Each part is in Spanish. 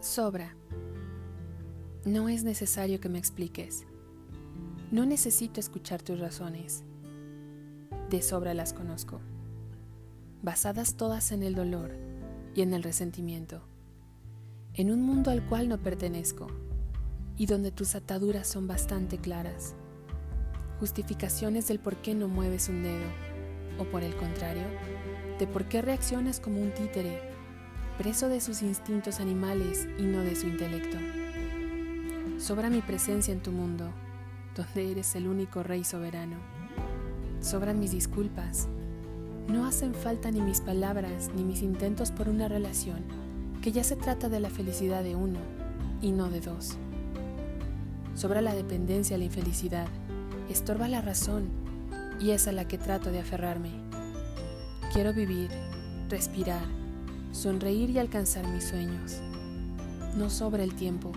Sobra. No es necesario que me expliques. No necesito escuchar tus razones. De sobra las conozco, basadas todas en el dolor y en el resentimiento, en un mundo al cual no pertenezco y donde tus ataduras son bastante claras, justificaciones del por qué no mueves un dedo, o por el contrario, de por qué reaccionas como un títere, preso de sus instintos animales y no de su intelecto. Sobra mi presencia en tu mundo, donde eres el único rey soberano. Sobran mis disculpas. No hacen falta ni mis palabras ni mis intentos por una relación, que ya se trata de la felicidad de uno y no de dos. Sobra la dependencia, la infelicidad, estorba la razón y es a la que trato de aferrarme. Quiero vivir, respirar, sonreír y alcanzar mis sueños. No sobra el tiempo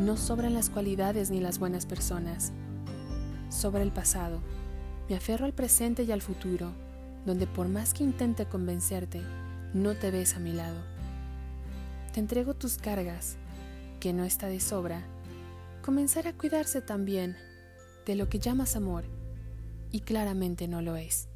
no sobran las cualidades ni las buenas personas. Sobra el pasado. Me aferro al presente y al futuro, donde por más que intente convencerte, no te ves a mi lado. Te entrego tus cargas, que no está de sobra. Comenzar a cuidarse también de lo que llamas amor y claramente no lo es.